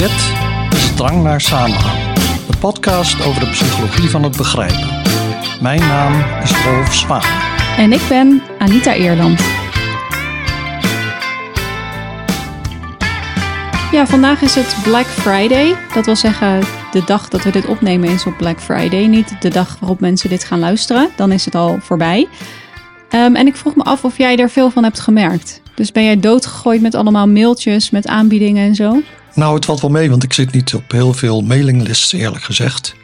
Dit is Drang naar Samenhang, de podcast over de psychologie van het begrijpen. Mijn naam is Rolf Spaan. En ik ben Anita Eerland. Ja, vandaag is het Black Friday. Dat wil zeggen, de dag dat we dit opnemen is op Black Friday. Niet de dag waarop mensen dit gaan luisteren. Dan is het al voorbij. Um, en ik vroeg me af of jij er veel van hebt gemerkt. Dus ben jij doodgegooid met allemaal mailtjes met aanbiedingen en zo? Nou, het valt wel mee, want ik zit niet op heel veel mailinglists, eerlijk gezegd.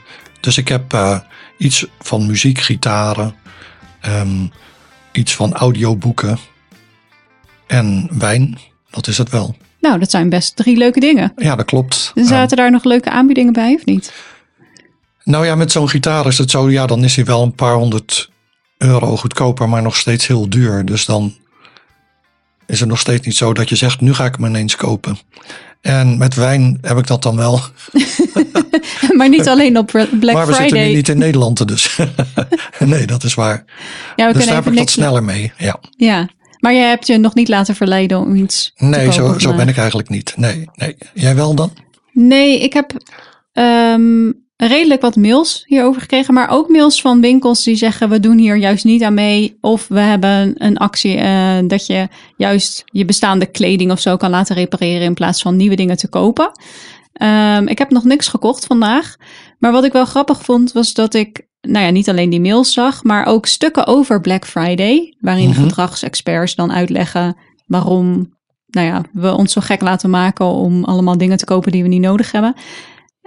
Dus ik heb uh, iets van muziek, gitaren, um, iets van audioboeken en wijn. Dat is het wel. Nou, dat zijn best drie leuke dingen. Ja, dat klopt. En zaten um, daar nog leuke aanbiedingen bij, of niet? Nou ja, met zo'n gitaar is het zo, ja, dan is hij wel een paar honderd euro goedkoper, maar nog steeds heel duur. Dus dan is het nog steeds niet zo dat je zegt, nu ga ik hem ineens kopen. En met wijn heb ik dat dan wel. maar niet alleen op Black Friday. Maar we zitten nu niet in Nederland dus. nee, dat is waar. Ja, we dus daar heb ik dat sneller mee. Ja. ja, maar jij hebt je nog niet laten verleiden om iets Nee, zo, zo ben ik eigenlijk niet. Nee, nee. Jij wel dan? Nee, ik heb um, redelijk wat mails hierover gekregen, maar ook mails van winkels die zeggen we doen hier juist niet aan mee. Of we hebben een actie uh, dat je juist je bestaande kleding of zo kan laten repareren in plaats van nieuwe dingen te kopen. Um, ik heb nog niks gekocht vandaag. Maar wat ik wel grappig vond was dat ik, nou ja, niet alleen die mails zag, maar ook stukken over Black Friday, waarin mm-hmm. gedragsexperts dan uitleggen waarom nou ja, we ons zo gek laten maken om allemaal dingen te kopen die we niet nodig hebben.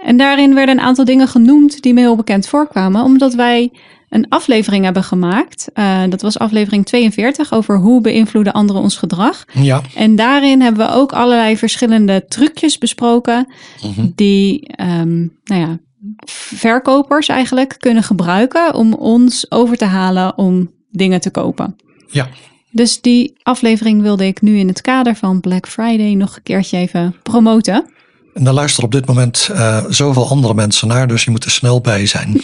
En daarin werden een aantal dingen genoemd die me heel bekend voorkwamen, omdat wij een aflevering hebben gemaakt. Uh, dat was aflevering 42 over hoe beïnvloeden anderen ons gedrag. Ja. En daarin hebben we ook allerlei verschillende trucjes besproken mm-hmm. die, um, nou ja, verkopers eigenlijk kunnen gebruiken om ons over te halen om dingen te kopen. Ja. Dus die aflevering wilde ik nu in het kader van Black Friday nog een keertje even promoten. En daar luisteren op dit moment uh, zoveel andere mensen naar, dus je moet er snel bij zijn.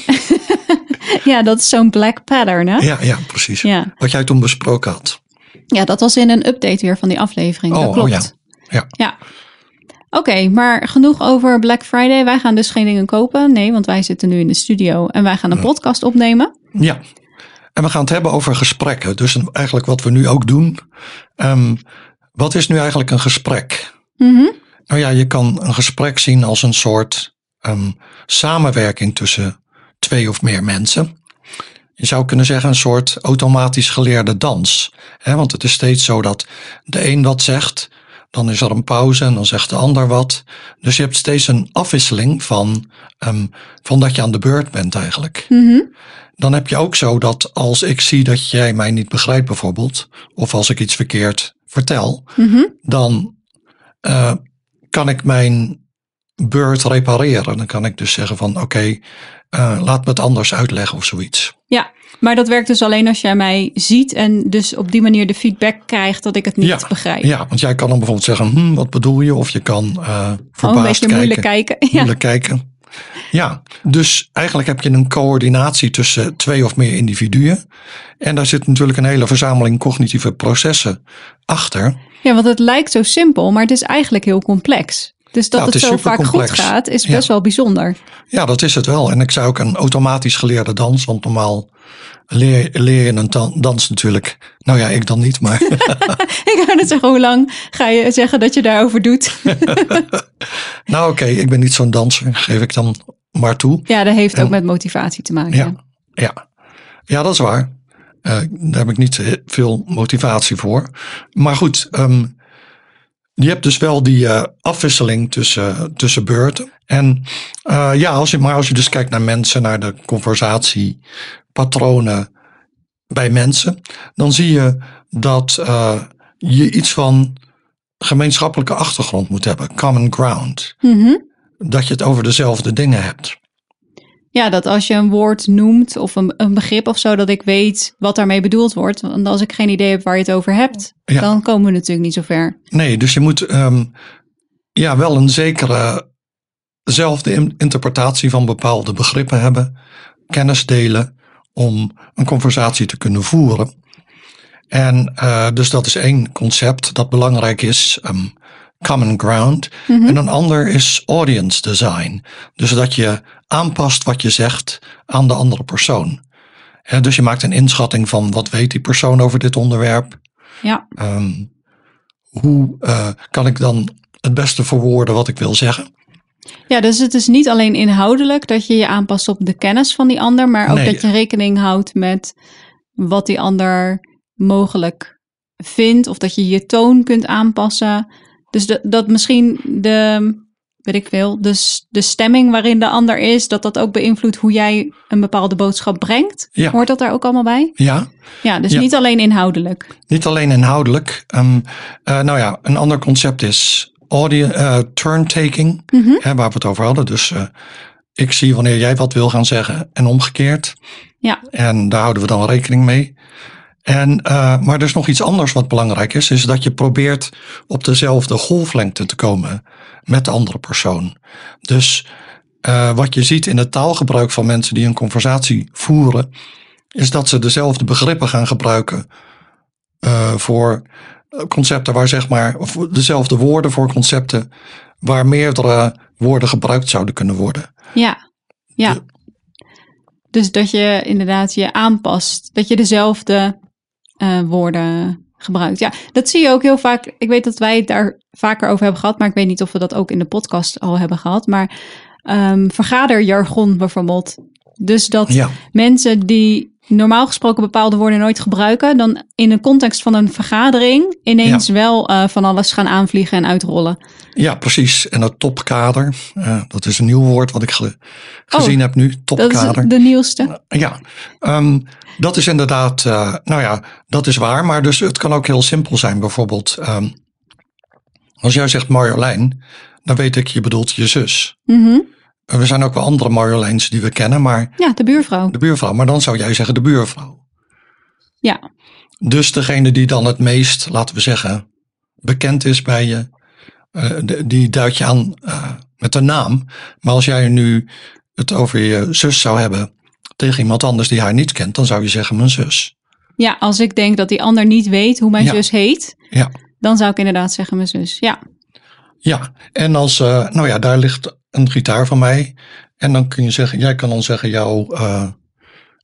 ja, dat is zo'n black pattern, hè? Ja, ja precies. Ja. Wat jij toen besproken had. Ja, dat was in een update weer van die aflevering. Oh, dat klopt. Oh ja. Ja. ja. Oké, okay, maar genoeg over Black Friday. Wij gaan dus geen dingen kopen. Nee, want wij zitten nu in de studio en wij gaan een podcast opnemen. Ja. En we gaan het hebben over gesprekken. Dus eigenlijk wat we nu ook doen. Um, wat is nu eigenlijk een gesprek? Mm nou ja, je kan een gesprek zien als een soort um, samenwerking tussen twee of meer mensen. Je zou kunnen zeggen een soort automatisch geleerde dans. Hè? Want het is steeds zo dat de een wat zegt, dan is er een pauze en dan zegt de ander wat. Dus je hebt steeds een afwisseling van, um, van dat je aan de beurt bent eigenlijk. Mm-hmm. Dan heb je ook zo dat als ik zie dat jij mij niet begrijpt bijvoorbeeld, of als ik iets verkeerd vertel, mm-hmm. dan uh, kan ik mijn beurt repareren. Dan kan ik dus zeggen van oké, okay, uh, laat me het anders uitleggen of zoiets. Ja, maar dat werkt dus alleen als jij mij ziet en dus op die manier de feedback krijgt dat ik het niet ja, begrijp. Ja, want jij kan dan bijvoorbeeld zeggen, hm, wat bedoel je? Of je kan uh, verbaasd oh, een kijken. moeilijk kijken. Ja. Moeilijk kijken. Ja, dus eigenlijk heb je een coördinatie tussen twee of meer individuen. En daar zit natuurlijk een hele verzameling cognitieve processen achter. Ja, want het lijkt zo simpel, maar het is eigenlijk heel complex. Dus dat Ja, het, het zo vaak goed gaat, is Ja. best wel bijzonder. Ja, dat is het wel. En ik zou ook een automatisch geleerde dans, want normaal leer, leer je een dan- dans natuurlijk. Nou ja, ik dan niet, maar ik wou net zeggen, hoe lang ga je zeggen dat je daarover doet? nou oké, ik ben niet zo'n danser, geef ik dan maar toe. ja, dat heeft ook met motivatie te maken. Ja, ja. ja dat is waar. Eh, daar heb ik niet veel motivatie voor. Maar goed, ehm, je hebt dus wel die eh, afwisseling tussen, tussen beurten. En eh, ja, als je, maar als je dus kijkt naar mensen, naar de conversatiepatronen bij mensen, dan zie je dat je iets van gemeenschappelijke achtergrond moet hebben, common ground. Mhm. Dat je het over dezelfde dingen hebt. Ja, dat als je een woord noemt of een, een begrip of zo, dat ik weet wat daarmee bedoeld wordt. Want als ik geen idee heb waar je het over hebt, Ja. dan komen we natuurlijk niet zo ver. Nee, dus je moet ehm, ja, wel een zekere zelfde in- interpretatie van bepaalde begrippen hebben, kennis delen om een conversatie te kunnen voeren. En eh, dus dat is één concept dat belangrijk is. Ehm, common ground. Mhm. En een ander is audience design. Dus dat je aanpast wat je zegt aan de andere persoon. Dus je maakt een inschatting van wat weet die persoon over dit onderwerp. Ja. Ehm, hoe eh, kan ik dan het beste verwoorden wat ik wil zeggen? ja, dus het is niet alleen inhoudelijk dat je je aanpast op de kennis van die ander, maar ook Nee. dat je rekening houdt met wat die ander mogelijk vindt of dat je je toon kunt aanpassen. Dus dat, dat misschien de, weet ik veel, dus de stemming waarin de ander is, dat dat ook beïnvloedt hoe jij een bepaalde boodschap brengt. Ja. Hoort dat daar ook allemaal bij? Ja, Ja, dus Ja. niet alleen inhoudelijk. niet alleen inhoudelijk. Ehm, eh, nou ja, een ander concept is audio, eh, turn-taking, Mhm. hè, waar we het over hadden. Dus eh, ik zie wanneer jij wat wil gaan zeggen en omgekeerd. Ja. En daar houden we dan rekening mee. En, eh, maar er is nog iets anders wat belangrijk is, is dat je probeert op dezelfde golflengte te komen met de andere persoon. Dus eh, wat je ziet in het taalgebruik van mensen die een conversatie voeren, is dat ze dezelfde begrippen gaan gebruiken eh, voor concepten waar zeg maar, of dezelfde woorden voor concepten waar meerdere woorden gebruikt zouden kunnen worden. Ja, ja. De- Dus dat je inderdaad je aanpast. Dat je dezelfde eh, woorden gebruikt. Ja, dat zie je ook heel vaak. Ik weet dat wij het daar vaker over hebben gehad, maar ik weet niet of we dat ook in de podcast al hebben gehad. Maar ehm, vergaderjargon bijvoorbeeld. Dus dat Ja, mensen die normaal gesproken bepaalde woorden nooit gebruiken, dan in de context van een vergadering ineens wel eh, van alles gaan aanvliegen en uitrollen. ja, precies. En het topkader, eh, dat is een nieuw woord wat ik ge- gezien heb nu, Oh, Dat is topkader. de nieuwste. Ja, ehm, dat is inderdaad, eh, nou ja, dat is waar. Maar dus het kan ook heel simpel zijn. Bijvoorbeeld, ehm, als jij zegt Marjolein, dan weet ik je bedoelt je zus. Mhm. Er zijn ook wel andere Marjoleins die we kennen, maar Ja, de buurvrouw. de buurvrouw. Maar dan zou jij zeggen de buurvrouw. Ja. Dus degene die dan het meest, laten we zeggen, bekend is bij je, eh, die duidt je aan eh, met een naam. Maar als jij nu het over je zus zou hebben tegen iemand anders die haar niet kent, dan zou je zeggen mijn zus. Ja, als ik denk dat die ander niet weet hoe mijn Ja. zus heet, Ja. dan zou ik inderdaad zeggen mijn zus. Ja, Ja, en als, eh, nou ja, daar ligt een gitaar van mij. En dan kun je zeggen, jij kan dan zeggen jouw, eh,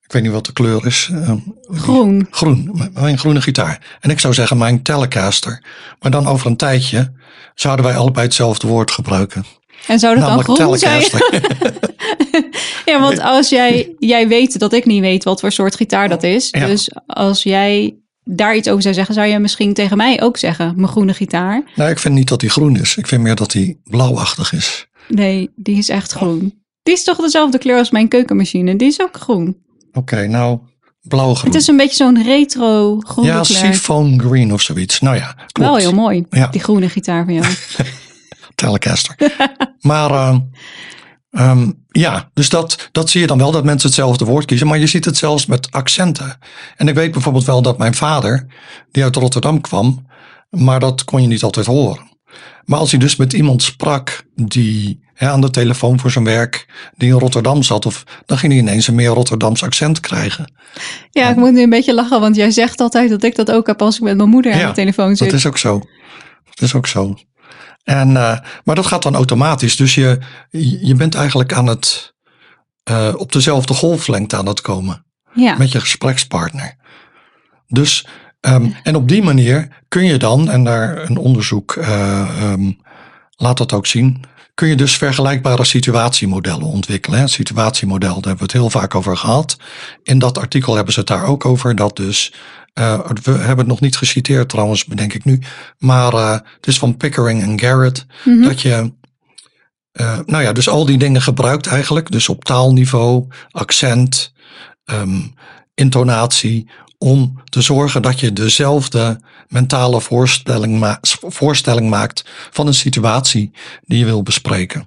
ik weet niet wat de kleur is. eh, groen. groen, mijn groene gitaar. En ik zou zeggen mijn Telecaster. Maar dan over een tijdje zouden wij allebei hetzelfde woord gebruiken. En zou dat dan groen zijn? Telecaster. Ja, want als jij, jij weet dat ik niet weet wat voor soort gitaar dat is. Ja. Dus als jij daar iets over zou zeggen, zou je misschien tegen mij ook zeggen, mijn groene gitaar. nou, ik vind niet dat die groen is. Ik vind meer dat die blauwachtig is. Nee, die is echt groen. Die is toch dezelfde kleur als mijn keukenmachine. Die is ook groen. Oké, nou, blauwgroen. Het is een beetje zo'n retro groene ja, kleur. seafoam green of zoiets. Nou ja, klopt. Wel heel mooi, Ja. die groene gitaar van jou. Telecaster. maar ehm, ehm, ja, dus dat, dat zie je dan wel, dat mensen hetzelfde woord kiezen. Maar je ziet het zelfs met accenten. En ik weet bijvoorbeeld wel dat mijn vader, die uit Rotterdam kwam, maar dat kon je niet altijd horen. Maar als hij dus met iemand sprak die hè, aan de telefoon voor zijn werk, die in Rotterdam zat, of, dan ging hij ineens een meer Rotterdams accent krijgen. Ja, ik moet nu een beetje lachen, want jij zegt altijd dat ik dat ook heb als ik met mijn moeder aan Ja, de telefoon zit. Dat is ook zo. Dat is ook zo. En, eh, maar dat gaat dan automatisch. Dus je, je bent eigenlijk aan het eh, op dezelfde golflengte aan het komen Ja. met je gesprekspartner. Dus, ehm, en op die manier kun je dan, en daar een onderzoek eh, ehm, laat dat ook zien, kun je dus vergelijkbare situatiemodellen ontwikkelen. Het situatiemodel, daar hebben we het heel vaak over gehad. In dat artikel hebben ze het daar ook over, dat dus, eh, we hebben het nog niet geciteerd trouwens, bedenk ik nu, maar eh, het is van Pickering en Garrett, Mhm. dat je, nou ja, dus al die dingen gebruikt eigenlijk, dus op taalniveau, accent, ehm, intonatie, om te zorgen dat je dezelfde mentale voorstelling, ma- voorstelling maakt van een situatie die je wil bespreken.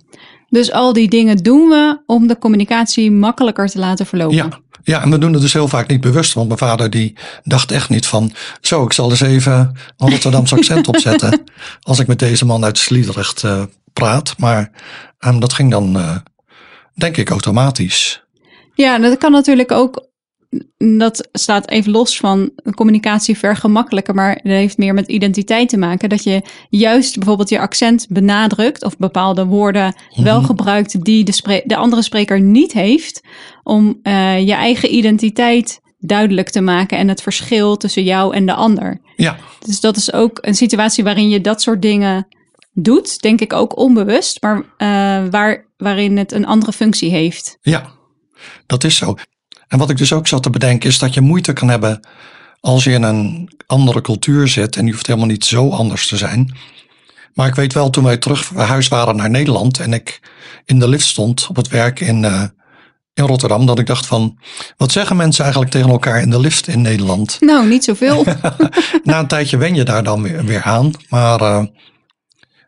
Dus al die dingen doen we om de communicatie makkelijker te laten verlopen. Ja, ja, en we doen het dus heel vaak niet bewust, want mijn vader die dacht echt niet van, zo, ik zal eens even een Rotterdams accent opzetten als ik met deze man uit Sliedrecht eh, praat. Maar ehm, dat ging dan, eh, denk ik, automatisch. Ja, dat kan natuurlijk ook dat staat even los van communicatie vergemakkelijker, maar dat heeft meer met identiteit te maken. Dat je juist bijvoorbeeld je accent benadrukt of bepaalde woorden wel Mhm. gebruikt die de, de andere spreker niet heeft, om eh, je eigen identiteit duidelijk te maken en het verschil tussen jou en de ander. Ja, Dus dat is ook een situatie waarin je dat soort dingen doet, denk ik ook onbewust, maar eh, waar, waarin het een andere functie heeft. ja, dat is zo. En wat ik dus ook zat te bedenken is dat je moeite kan hebben als je in een andere cultuur zit en je hoeft helemaal niet zo anders te zijn. Maar ik weet wel, toen wij terug verhuisd waren naar Nederland en ik in de lift stond op het werk in, eh, in Rotterdam, dat ik dacht van, wat zeggen mensen eigenlijk tegen elkaar in de lift in Nederland? Nou, niet zoveel. Na een tijdje wen je daar dan weer, weer aan. Maar eh,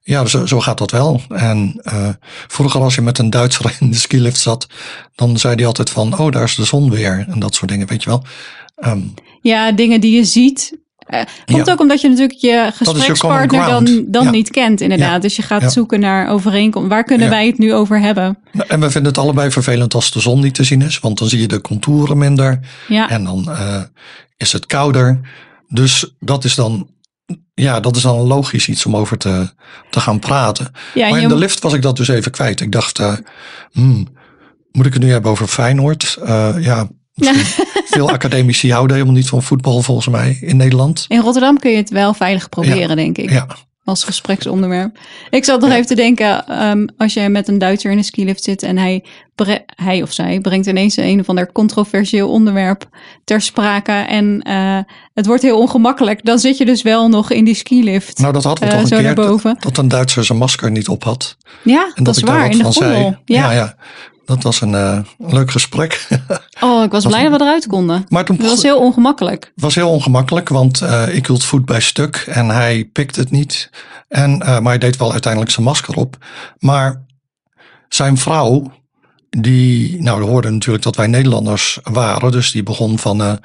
ja, zo, zo gaat dat wel. En eh, vroeger als je met een Duitser in de skilift zat, dan zei hij altijd van, oh, daar is de zon weer. En dat soort dingen, weet je wel. Ehm, Ja, dingen die je ziet. Eh, komt Ja. ook omdat je natuurlijk je gesprekspartner dan, dan Ja. niet kent, inderdaad. Ja. Dus je gaat zoeken naar overeenkomst. Waar kunnen wij het nu over hebben? en we vinden het allebei vervelend als de zon niet te zien is, want dan zie je de contouren minder. Ja, En dan eh, is het kouder. Dus dat is dan, ja, dat is dan logisch iets om over te, te gaan praten. ja maar in je- de lift was ik dat dus even kwijt. Ik dacht, hmm, moet ik het nu hebben over Feyenoord? Eh, ja, veel academici houden helemaal niet van voetbal volgens mij in Nederland. in Rotterdam kun je het wel veilig proberen, denk ik. Ja, Als gespreksonderwerp. Ik zat nog Ja. even te denken, ehm, als je met een Duitser in een skilift zit en hij, hij of zij brengt ineens een of ander controversieel onderwerp ter sprake en eh, het wordt heel ongemakkelijk, dan zit je dus wel nog in die skilift. nou dat hadden we Eh, toch een keer. boven. Dat, dat een Duitser zijn masker niet op had. ja, En dat, is waar, in de zei. Ja. ja, ja. Dat was een eh, leuk gesprek. Oh, ik was Was blij een- dat we eruit konden. maar toen Het was heel ongemakkelijk. was heel ongemakkelijk, want eh, ik hield voet bij stuk en hij pikte het niet. En, eh, maar hij deed wel uiteindelijk zijn masker op. Maar zijn vrouw, die, nou, hoorde natuurlijk dat wij Nederlanders waren. Dus die begon van,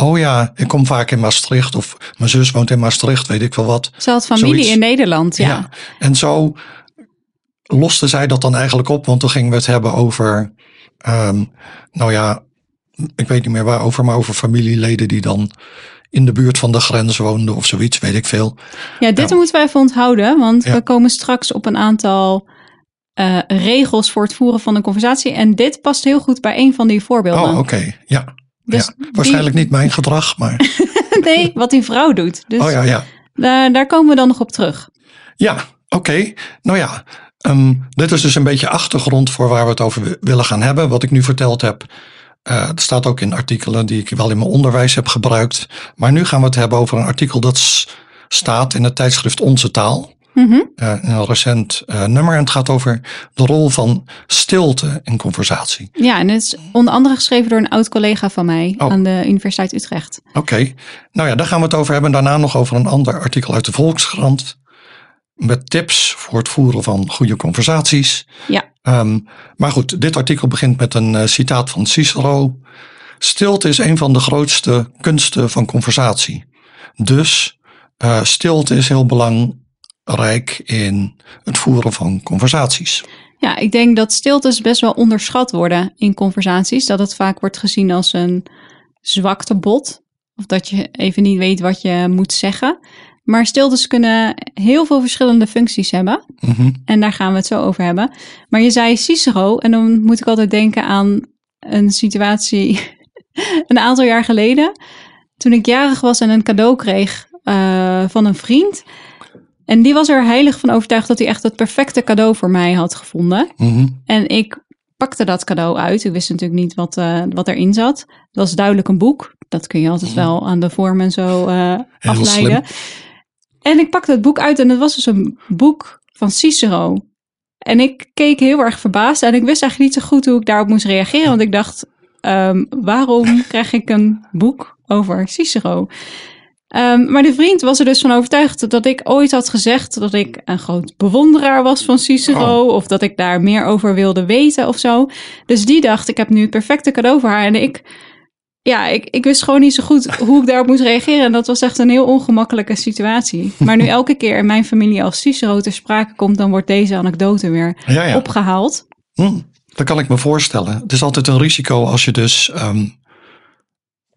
oh ja, ik kom vaak in Maastricht. Of mijn zus woont in Maastricht, weet ik wel wat. Ze had familie Zoiets. in Nederland, ja. En zo loste zij dat dan eigenlijk op, want toen gingen we het hebben over, ehm, nou ja, ik weet niet meer waarover, maar over familieleden die dan in de buurt van de grens woonden of zoiets, weet ik veel. Ja, dit Ja. moeten wij even onthouden, want Ja. we komen straks op een aantal eh, regels voor het voeren van een conversatie. En dit past heel goed bij een van die voorbeelden. Oh, oké. Ja. Dus ja. Waarschijnlijk niet mijn gedrag, maar. nee, wat die vrouw doet. Dus oh ja, ja. daar komen we dan nog op terug. Ja, oké. Nou ja, ehm, dit is dus een beetje achtergrond voor waar we het over wi- willen gaan hebben. Wat ik nu verteld heb, eh, het staat ook in artikelen die ik wel in mijn onderwijs heb gebruikt. Maar nu gaan we het hebben over een artikel dat staat in het tijdschrift Onze Taal. Eh, in een recent eh, nummer. En het gaat over de rol van stilte in conversatie. Ja, en het is onder andere geschreven door een oud collega van mij Oh. aan de Universiteit Utrecht. Oké, nou ja, daar gaan we het over hebben. En daarna nog over een ander artikel uit de Volkskrant. Met tips voor het voeren van goede conversaties. Ja. Ehm, maar goed, dit artikel begint met een eh, citaat van Cicero. Stilte is een van de grootste kunsten van conversatie. Dus eh, stilte is heel belangrijk in het voeren van conversaties. Ja, ik denk dat stiltes best wel onderschat worden in conversaties. Dat het vaak wordt gezien als een zwaktebod. Of dat je even niet weet wat je moet zeggen. Maar stiltes kunnen heel veel verschillende functies hebben. Mhm. En daar gaan we het zo over hebben. Maar je zei Cicero. En dan moet ik altijd denken aan een situatie een aantal jaar geleden. Toen ik jarig was en een cadeau kreeg eh, van een vriend. En die was er heilig van overtuigd dat hij echt het perfecte cadeau voor mij had gevonden. Mhm. En ik pakte dat cadeau uit. Ik wist natuurlijk niet wat, eh, wat erin zat. Het was duidelijk een boek. Dat kun je altijd wel aan de vorm en zo eh, afleiden. En ik pakte het boek uit en het was dus een boek van Cicero. En ik keek heel erg verbaasd en ik wist eigenlijk niet zo goed hoe ik daarop moest reageren. Want ik dacht, ehm, waarom krijg ik een boek over Cicero? Ehm, maar de vriend was er dus van overtuigd dat ik ooit had gezegd dat ik een groot bewonderaar was van Cicero. Of dat ik daar meer over wilde weten of zo. Dus die dacht, ik heb nu het perfecte cadeau voor haar. En ik, ja, ik, ik wist gewoon niet zo goed hoe ik daarop moest reageren. En dat was echt een heel ongemakkelijke situatie. Maar nu elke keer in mijn familie als Cicero ter sprake komt, dan wordt deze anekdote weer Ja, ja. opgehaald. Hm, dat kan ik me voorstellen. Het is altijd een risico als je dus ehm,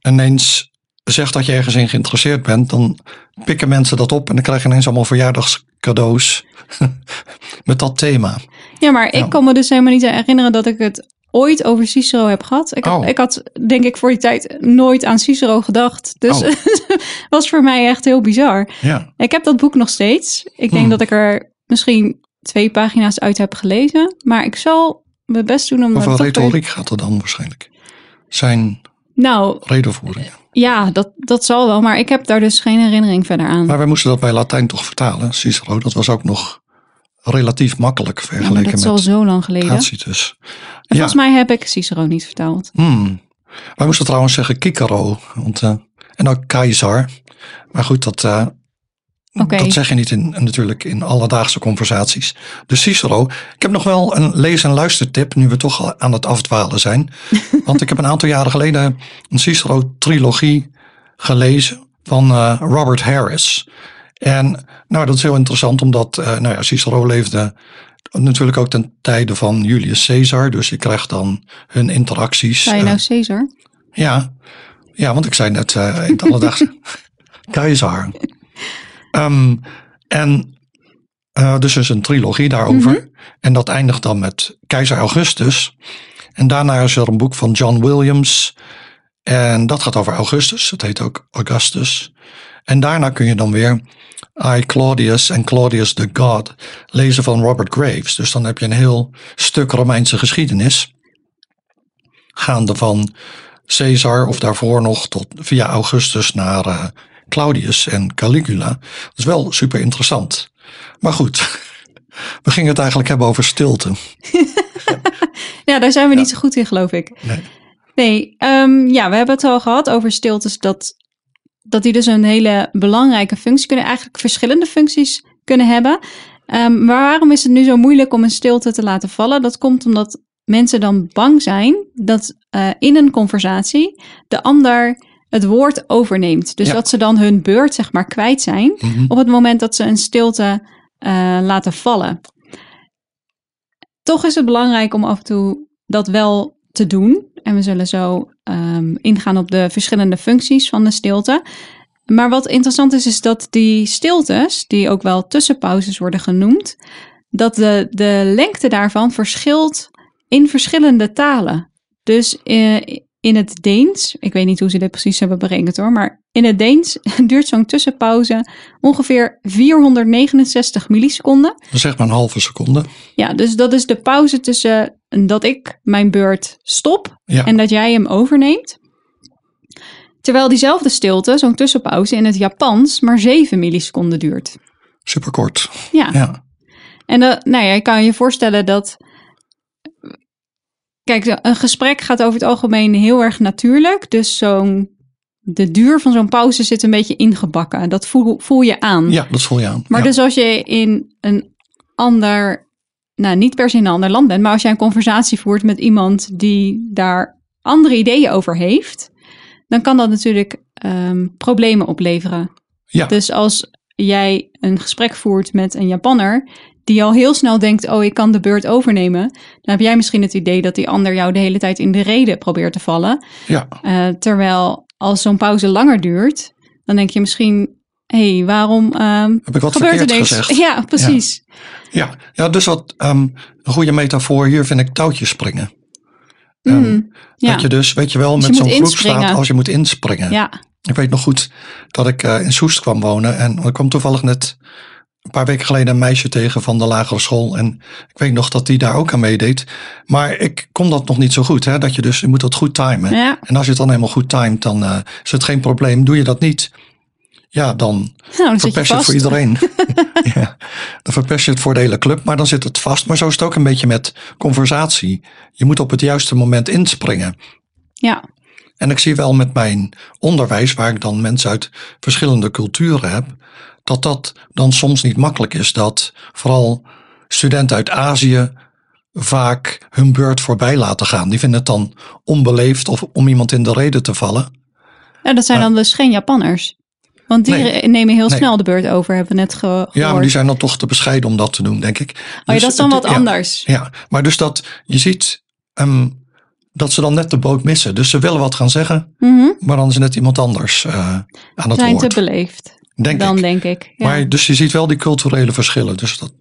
ineens zegt dat je ergens in geïnteresseerd bent, dan pikken mensen dat op en dan krijg je ineens allemaal verjaardagscadeaus met dat thema. Ja, maar ik kan me dus helemaal niet herinneren dat ik het ooit over Cicero heb gehad. Ik, Oh. ik had denk ik voor die tijd nooit aan Cicero gedacht. Dus Oh. was voor mij echt heel bizar. Ja, Ik heb dat boek nog steeds. Ik denk Hmm. dat ik er misschien twee pagina's uit heb gelezen. Maar ik zal mijn best doen om... over weer- retoriek gaat er dan waarschijnlijk. Zijn Nou, redenvoeringen. ja, dat, dat zal wel. Maar ik heb daar dus geen herinnering verder aan. Maar wij moesten dat bij Latijn toch vertalen, Cicero. Dat was ook nog relatief makkelijk Ja, vergeleken dat is al met zo lang geleden. En. Ja, volgens mij heb ik Cicero niet vertaald. hmm. wij moesten trouwens zeggen Cicero. Want, eh, en ook keizer. Maar goed, dat, eh, dat zeg je niet in, natuurlijk in alledaagse conversaties. Dus Cicero. Ik heb nog wel een lees- en luistertip, nu we toch aan het afdwalen zijn. Want ik heb een aantal jaren geleden een Cicero-trilogie gelezen van eh, Robert Harris. En nou, dat is heel interessant, omdat eh, nou ja, Cicero leefde natuurlijk ook ten tijde van Julius Caesar. Dus je krijgt dan hun interacties. Zei je eh, nou Caesar? ja, ja, want ik zei net eh in het alledaagse keizer. Ehm, en eh, dus is een trilogie daarover. En dat eindigt dan met keizer Augustus. En daarna is er een boek van John Williams. En dat gaat over Augustus. Het heet ook Augustus. En daarna kun je dan weer I, Claudius en Claudius the God lezen van Robert Graves. Dus dan heb je een heel stuk Romeinse geschiedenis. Gaande van Caesar of daarvoor nog tot via Augustus naar eh, Claudius en Caligula. Dat is wel super interessant. Maar goed, we gingen het eigenlijk hebben over stilte. Ja, daar zijn we niet zo goed in, geloof ik. Nee. Nee, ehm, ja, we hebben het al gehad over stiltes. Dat, dat die dus een hele belangrijke functie kunnen. Eigenlijk verschillende functies kunnen hebben. Ehm, maar waarom is het nu zo moeilijk om een stilte te laten vallen? Dat komt omdat mensen dan bang zijn dat eh, in een conversatie de ander het woord overneemt. Dus Ja. dat ze dan hun beurt, zeg maar, kwijt zijn Mhm. op het moment dat ze een stilte eh, laten vallen. Toch is het belangrijk om af en toe dat wel te doen. En we zullen zo ehm, ingaan op de verschillende functies van de stilte. Maar wat interessant is, is dat die stiltes, die ook wel tussenpauzes worden genoemd, dat de, de lengte daarvan verschilt in verschillende talen. Dus eh, in het Deens, ik weet niet hoe ze dit precies hebben berekend hoor, maar in het Deens duurt zo'n tussenpauze ongeveer 469 milliseconden. Dat is echt maar een halve seconde. Ja, dus dat is de pauze tussen dat ik mijn beurt stop Ja, en dat jij hem overneemt. Terwijl diezelfde stilte, zo'n tussenpauze in het Japans, maar 7 milliseconden duurt. super kort. Ja, Ja, en dat, nou ja, je kan je voorstellen dat. Kijk, een gesprek gaat over het algemeen heel erg natuurlijk. Dus zo'n. De duur van zo'n pauze zit een beetje ingebakken. Dat voel, voel je aan. ja dat voel je aan. Maar ja. dus als je in een ander, nou niet per se in een ander land bent, maar als jij een conversatie voert met iemand die daar andere ideeën over heeft, dan kan dat natuurlijk ehm, problemen opleveren. Ja. Dus als jij een gesprek voert met een Japanner die al heel snel denkt, oh ik kan de beurt overnemen, dan heb jij misschien het idee dat die ander jou de hele tijd in de reden probeert te vallen. ja, Eh, terwijl als zo'n pauze langer duurt, dan denk je misschien, hé, hey, waarom ehm, heb ik wat gebeurt er deze? gezegd? Ja, precies. Ja, ja dus wat ehm, een goede metafoor hier vind ik touwtjes springen. Ehm, Mm, ja. Dat je dus, weet je wel, met zo'n groep staat als je moet inspringen. ja, Ik weet nog goed dat ik eh, in Soest kwam wonen. En er kwam toevallig net een paar weken geleden een meisje tegen van de lagere school. En ik weet nog dat die daar ook aan meedeed. Maar ik kon dat nog niet zo goed. Hè? Dat je dus, je moet dat goed timen. ja. En als je het dan helemaal goed timet, dan eh, is het geen probleem. Doe je dat niet, ja, dan Nou, dan verpest je het voor iedereen. ja, dan verpest je het voor de hele club, maar dan zit het vast. Maar zo is het ook een beetje met conversatie. Je moet op het juiste moment inspringen. Ja, En ik zie wel met mijn onderwijs, waar ik dan mensen uit verschillende culturen heb, dat dat dan soms niet makkelijk is. Dat vooral studenten uit Azië vaak hun beurt voorbij laten gaan. Die vinden het dan onbeleefd of om iemand in de reden te vallen. ja dat zijn Maar- dan dus geen Japanners. Want die Nee. nemen heel Nee. snel de beurt over, hebben we net ge- gehoord. Ja, maar die zijn dan toch te bescheiden om dat te doen, denk ik. oh, ja, Dus dat is dan wat ja. anders. Ja, maar dus dat je ziet, ehm, dat ze dan net de boot missen. Dus ze willen wat gaan zeggen, Mhm. maar dan is net iemand anders eh, aan het Zijn woord. te beleefd, denk dan ik. denk ik. Ja. Maar, dus je ziet wel die culturele verschillen. Dus dat,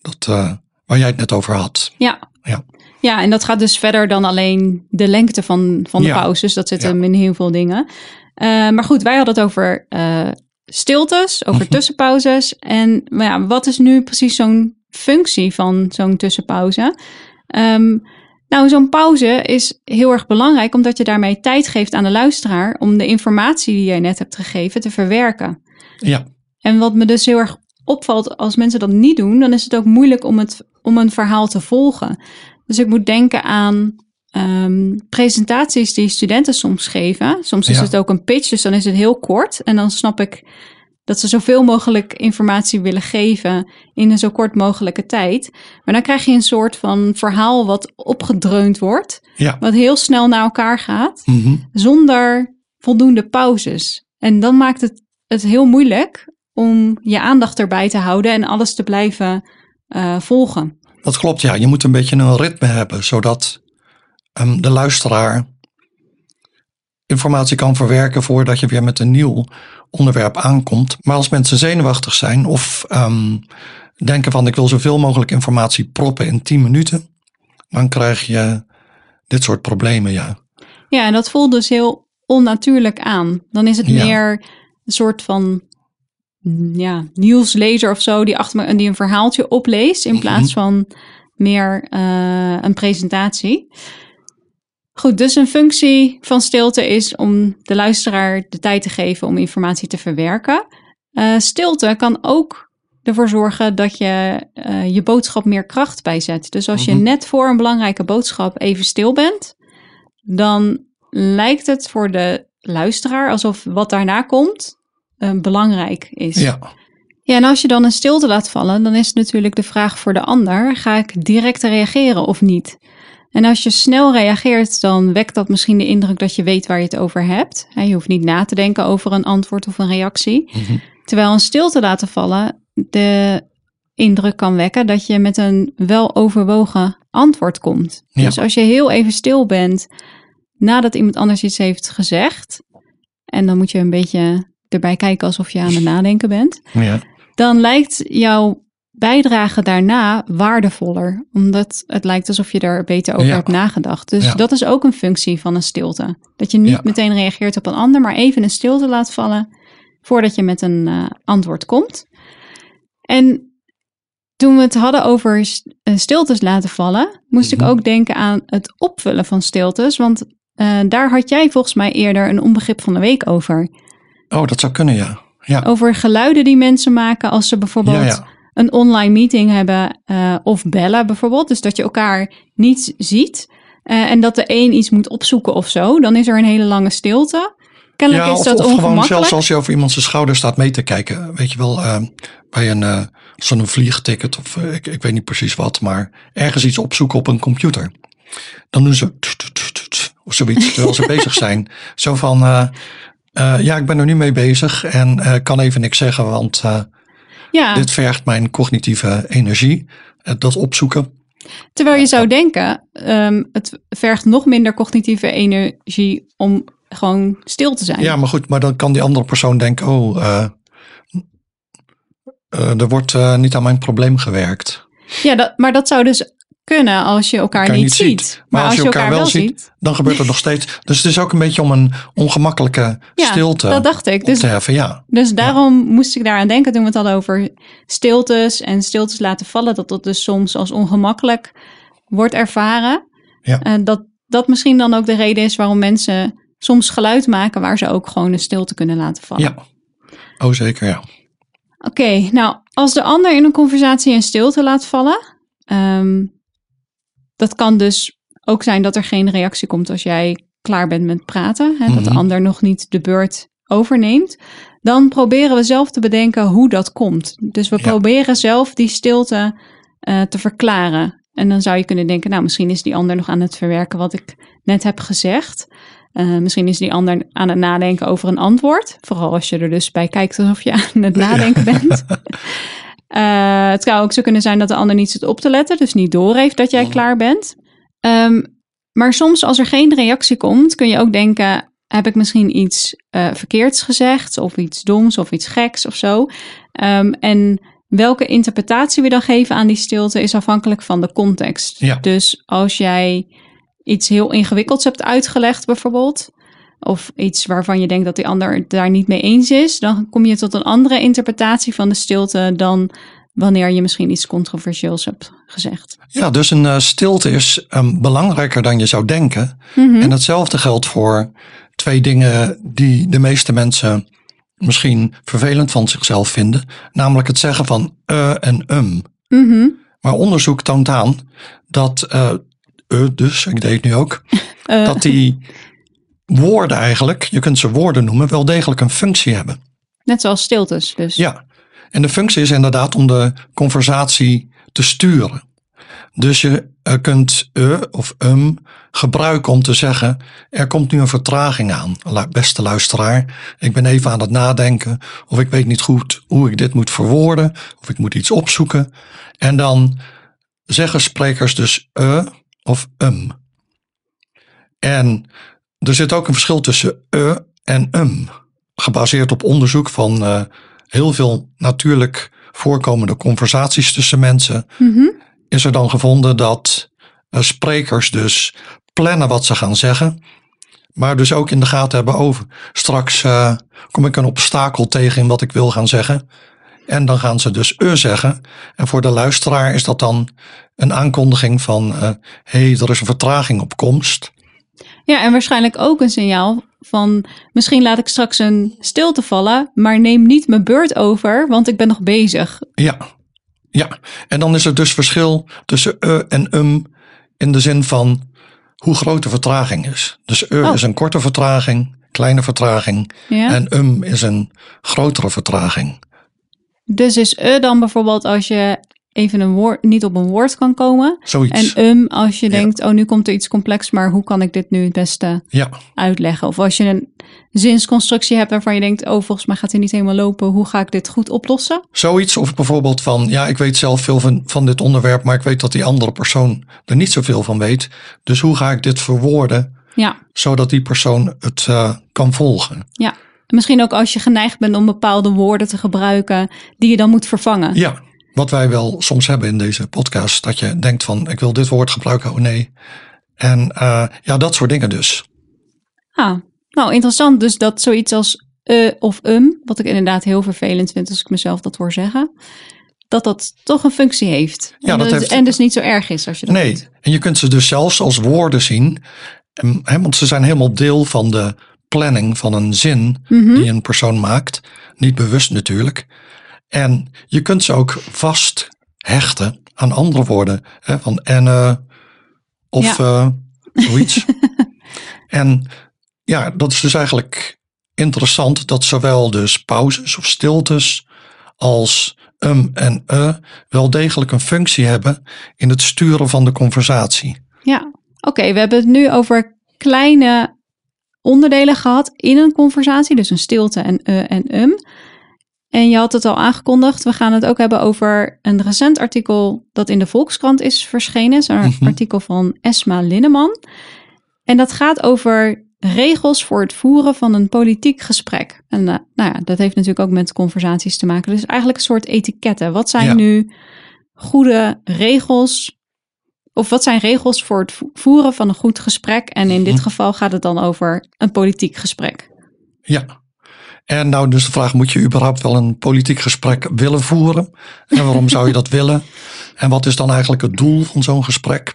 dat eh, waar jij het net over had. Ja. Ja. Ja, en dat gaat dus verder dan alleen de lengte van, van de Ja. pauzes. Dat zit Ja. hem in heel veel dingen. Eh, maar goed, wij hadden het over eh, stiltes, over Mhm. tussenpauzes. En maar ja, wat is nu precies zo'n functie van zo'n tussenpauze? Ehm, nou, zo'n pauze is heel erg belangrijk, omdat je daarmee tijd geeft aan de luisteraar om de informatie die jij net hebt gegeven te verwerken. Ja, En wat me dus heel erg opvalt, als mensen dat niet doen, dan is het ook moeilijk om, het, om een verhaal te volgen. Dus ik moet denken aan ehm, presentaties die studenten soms geven. Soms is Ja. het ook een pitch, dus dan is het heel kort. En dan snap ik dat ze zoveel mogelijk informatie willen geven in een zo kort mogelijke tijd. Maar dan krijg je een soort van verhaal wat opgedreund wordt, ja. wat heel snel naar elkaar gaat Mhm. zonder voldoende pauzes. En dan maakt het het heel moeilijk om je aandacht erbij te houden en alles te blijven eh, volgen. Dat klopt, ja. Je moet een beetje een ritme hebben, zodat ehm, de luisteraar informatie kan verwerken voordat je weer met een nieuw onderwerp aankomt. Maar als mensen zenuwachtig zijn of ehm, denken van ik wil zoveel mogelijk informatie proppen in 10 minuten, dan krijg je dit soort problemen, ja. Ja, en dat voelt dus heel onnatuurlijk aan. Dan is het Ja. meer een soort van mm, ja, nieuwslezer of zo die achter me die een verhaaltje opleest in plaats van meer eh, een presentatie. Goed, dus een functie van stilte is om de luisteraar de tijd te geven om informatie te verwerken. Eh, stilte kan ook ervoor zorgen dat je eh, je boodschap meer kracht bijzet. Dus als je Mhm. net voor een belangrijke boodschap even stil bent, dan lijkt het voor de luisteraar alsof wat daarna komt eh, belangrijk is. Ja, Ja, en als je dan een stilte laat vallen, dan is het natuurlijk de vraag voor de ander: ga ik direct reageren of niet? En als je snel reageert, dan wekt dat misschien de indruk dat je weet waar je het over hebt. Je hoeft niet na te denken over een antwoord of een reactie. Mhm. Terwijl een stilte laten vallen de indruk kan wekken dat je met een wel overwogen antwoord komt. Ja. Dus als je heel even stil bent nadat iemand anders iets heeft gezegd, en dan moet je een beetje erbij kijken alsof je aan het nadenken bent, ja. dan lijkt jouw bijdrage daarna waardevoller. Omdat het lijkt alsof je er beter over Ja. hebt nagedacht. Dus Ja. dat is ook een functie van een stilte. Dat je niet Ja. meteen reageert op een ander, maar even een stilte laat vallen voordat je met een eh, antwoord komt. En toen we het hadden over eh, stiltes laten vallen, moest Mhm. ik ook denken aan het opvullen van stiltes. Want eh, daar had jij volgens mij eerder een onbegrip van de week over. Oh, dat zou kunnen, ja. Ja, Over geluiden die mensen maken als ze bijvoorbeeld ja, ja. een online meeting hebben eh, of bellen bijvoorbeeld. Dus dat je elkaar niet ziet eh, en dat de een iets moet opzoeken of zo. Dan is er een hele lange stilte. Kennelijk ja, is of, dat of gewoon zelfs als je over iemand zijn schouder staat mee te kijken. Weet je wel, eh, bij een zo'n vliegticket of ik, ik weet niet precies wat, maar ergens iets opzoeken op een computer. Dan doen ze of zoiets terwijl ze bezig zijn. Zo van, eh, ja, ik ben er nu mee bezig en eh, kan even niks zeggen, want eh, ja, dit vergt mijn cognitieve energie. Dat opzoeken. terwijl je zou denken, ehm, het vergt nog minder cognitieve energie om gewoon stil te zijn. Ja, maar goed, maar dan kan die andere persoon denken, oh, er wordt niet aan mijn probleem gewerkt. Ja, dat, maar dat zou dus kunnen als je elkaar Elkaar niet, ziet. ziet. Maar, als je elkaar, wel ziet, dan gebeurt het nog steeds. Dus het is ook een beetje om een ongemakkelijke ja, stilte dat dacht ik. Dus te heffen. Ja, Dus daarom moest ik daaraan denken toen we het hadden over stiltes en stiltes laten vallen. Dat dat dus soms als ongemakkelijk wordt ervaren. Ja. En dat dat misschien dan ook de reden is waarom mensen soms geluid maken waar ze ook gewoon een stilte kunnen laten vallen. ja. Oh, zeker, ja. Oké, nou als de ander in een conversatie een stilte laat vallen. ehm, dat kan dus ook zijn dat er geen reactie komt als jij klaar bent met praten. Hè, Dat de Mhm. ander nog niet de beurt overneemt. Dan proberen we zelf te bedenken hoe dat komt. Dus we Ja. proberen zelf die stilte eh, te verklaren. En dan zou je kunnen denken, nou misschien is die ander nog aan het verwerken wat ik net heb gezegd. Eh, misschien is die ander aan het nadenken over een antwoord. Vooral als je er dus bij kijkt alsof je aan het nadenken bent. Eh, het zou ook zo kunnen zijn dat de ander niet zit op te letten, dus niet doorheeft dat jij Mhm. klaar bent. Ehm, maar soms als er geen reactie komt, kun je ook denken, heb ik misschien iets uh, verkeerds gezegd of iets doms of iets geks of zo. Um, en welke interpretatie we dan geven aan die stilte is afhankelijk van de context. Ja. Dus als jij iets heel ingewikkelds hebt uitgelegd bijvoorbeeld, of iets waarvan je denkt dat die ander het daar niet mee eens is, dan kom je tot een andere interpretatie van de stilte dan wanneer je misschien iets controversieels hebt gezegd. Ja, dus een uh, stilte is um, belangrijker dan je zou denken. Mhm. En hetzelfde geldt voor twee dingen die de meeste mensen misschien vervelend van zichzelf vinden, namelijk het zeggen van uh en um. Mhm. Maar onderzoek toont aan dat, uh, uh dus, ik deed het nu ook, Eh, dat die woorden eigenlijk, je kunt ze woorden noemen, wel degelijk een functie hebben. Net zoals stiltes dus. Ja, en de functie is inderdaad om de conversatie te sturen. Dus je uh, kunt uh of um gebruiken om te zeggen: er komt nu een vertraging aan, beste luisteraar. Ik ben even aan het nadenken, of ik weet niet goed hoe ik dit moet verwoorden, of ik moet iets opzoeken. En dan zeggen sprekers dus uh of um. En er zit ook een verschil tussen uh en um, gebaseerd op onderzoek van uh, heel veel natuurlijk voorkomende conversaties tussen mensen Mhm. is er dan gevonden dat uh, sprekers dus plannen wat ze gaan zeggen, maar dus ook in de gaten hebben over. Straks uh, kom ik een obstakel tegen in wat ik wil gaan zeggen. En dan gaan ze dus e zeggen. En voor de luisteraar is dat dan een aankondiging van: hé, hey, er is een vertraging op komst. Ja, en waarschijnlijk ook een signaal van misschien laat ik straks een stilte vallen, maar neem niet mijn beurt over, want ik ben nog bezig. Ja, ja. En dan is er dus verschil tussen e en um in de zin van hoe groot de vertraging is. Dus e Oh. is een korte vertraging, kleine vertraging. Ja? En um is een grotere vertraging. Dus is e dan bijvoorbeeld als je even een woord, niet op een woord kan komen. Zoiets. En um als je Ja. denkt, oh nu komt er iets complex, maar hoe kan ik dit nu het beste ja, uitleggen? Of als je een zinsconstructie hebt waarvan je denkt, oh volgens mij gaat hij niet helemaal lopen, hoe ga ik dit goed oplossen? zoiets. Of bijvoorbeeld van, ja, ik weet zelf veel van, van dit onderwerp, maar ik weet dat die andere persoon er niet zoveel van weet. Dus hoe ga ik dit verwoorden, Ja, zodat die persoon het uh, kan volgen? ja. En Misschien ook als je geneigd bent om bepaalde woorden te gebruiken die je dan moet vervangen. Ja, wat wij wel soms hebben in deze podcast, dat je denkt van, ik wil dit woord gebruiken, oh nee. En uh, ja, dat soort dingen dus. Ah, nou interessant. Dus dat zoiets als eh of um, wat ik inderdaad heel vervelend vind als ik mezelf dat hoor zeggen, dat dat toch een functie heeft. Ja, en, dat het- heeft- en dus niet zo erg is als je dat Nee, doet. en je kunt ze dus zelfs als woorden zien, hè, want ze zijn helemaal deel van de planning van een zin Mhm. die een persoon maakt. Niet bewust natuurlijk. En je kunt ze ook vast hechten aan andere woorden. Hè, van en of eh, zoiets. en ja, dat is dus eigenlijk interessant dat zowel dus pauzes of stiltes als um en e wel degelijk een functie hebben in het sturen van de conversatie. Ja, oké. we hebben het nu over kleine onderdelen gehad in een conversatie. Dus een stilte en eh en um. En je had het al aangekondigd. We gaan het ook hebben over een recent artikel dat in de Volkskrant is verschenen. Zo'n Mhm. artikel van Esma Linneman. En dat gaat over regels voor het voeren van een politiek gesprek. En eh, nou ja, dat heeft natuurlijk ook met conversaties te maken. Dus eigenlijk een soort etiketten. Wat zijn Ja. nu goede regels of wat zijn regels voor het vo- voeren van een goed gesprek? En in dit Mhm. geval gaat het dan over een politiek gesprek. Ja. En nou dus de vraag, moet je überhaupt wel een politiek gesprek willen voeren? En waarom zou je dat willen? En wat is dan eigenlijk het doel van zo'n gesprek?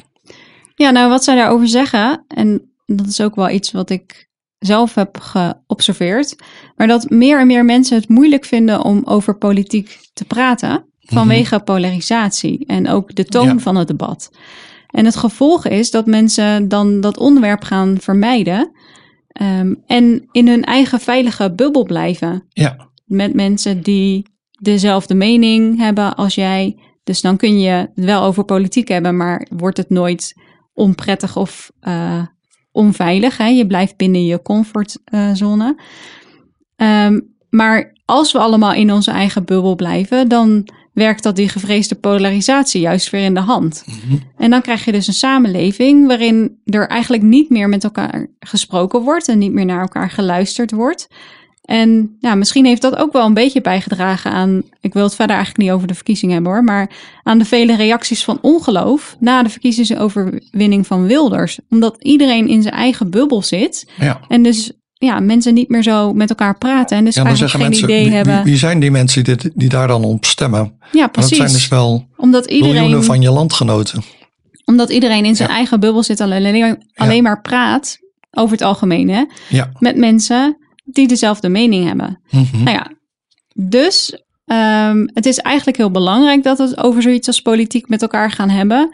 Ja, nou wat zij daarover zeggen, en dat is ook wel iets wat ik zelf heb geobserveerd, maar dat meer en meer mensen het moeilijk vinden om over politiek te praten vanwege polarisatie en ook de toon Ja. van het debat. En het gevolg is dat mensen dan dat onderwerp gaan vermijden ehm, en in hun eigen veilige bubbel blijven. Ja, met mensen die dezelfde mening hebben als jij. Dus dan kun je het wel over politiek hebben, maar wordt het nooit onprettig of eh, onveilig. Hè? Je blijft binnen je comfortzone. Ehm, maar als we allemaal in onze eigen bubbel blijven, dan werkt dat die gevreesde polarisatie juist weer in de hand. Mhm. En dan krijg je dus een samenleving waarin er eigenlijk niet meer met elkaar gesproken wordt en niet meer naar elkaar geluisterd wordt. En ja, misschien heeft dat ook wel een beetje bijgedragen aan, ik wil het verder eigenlijk niet over de verkiezingen hebben hoor, maar aan de vele reacties van ongeloof na de verkiezingsoverwinning van Wilders. Omdat iedereen in zijn eigen bubbel zit Ja. en dus ja, mensen niet meer zo met elkaar praten en dus Ja, eigenlijk geen mensen, idee wie, hebben. wie, zijn die mensen die, die daar dan op stemmen? ja, precies. Dat zijn dus wel Omdat iedereen miljoenen van je landgenoten. Omdat iedereen in zijn Ja. eigen bubbel zit en alleen, alleen maar praat, over het algemeen, hè, Ja. met mensen die dezelfde mening hebben. Mhm. Nou ja, dus ehm, het is eigenlijk heel belangrijk dat we het over zoiets als politiek met elkaar gaan hebben.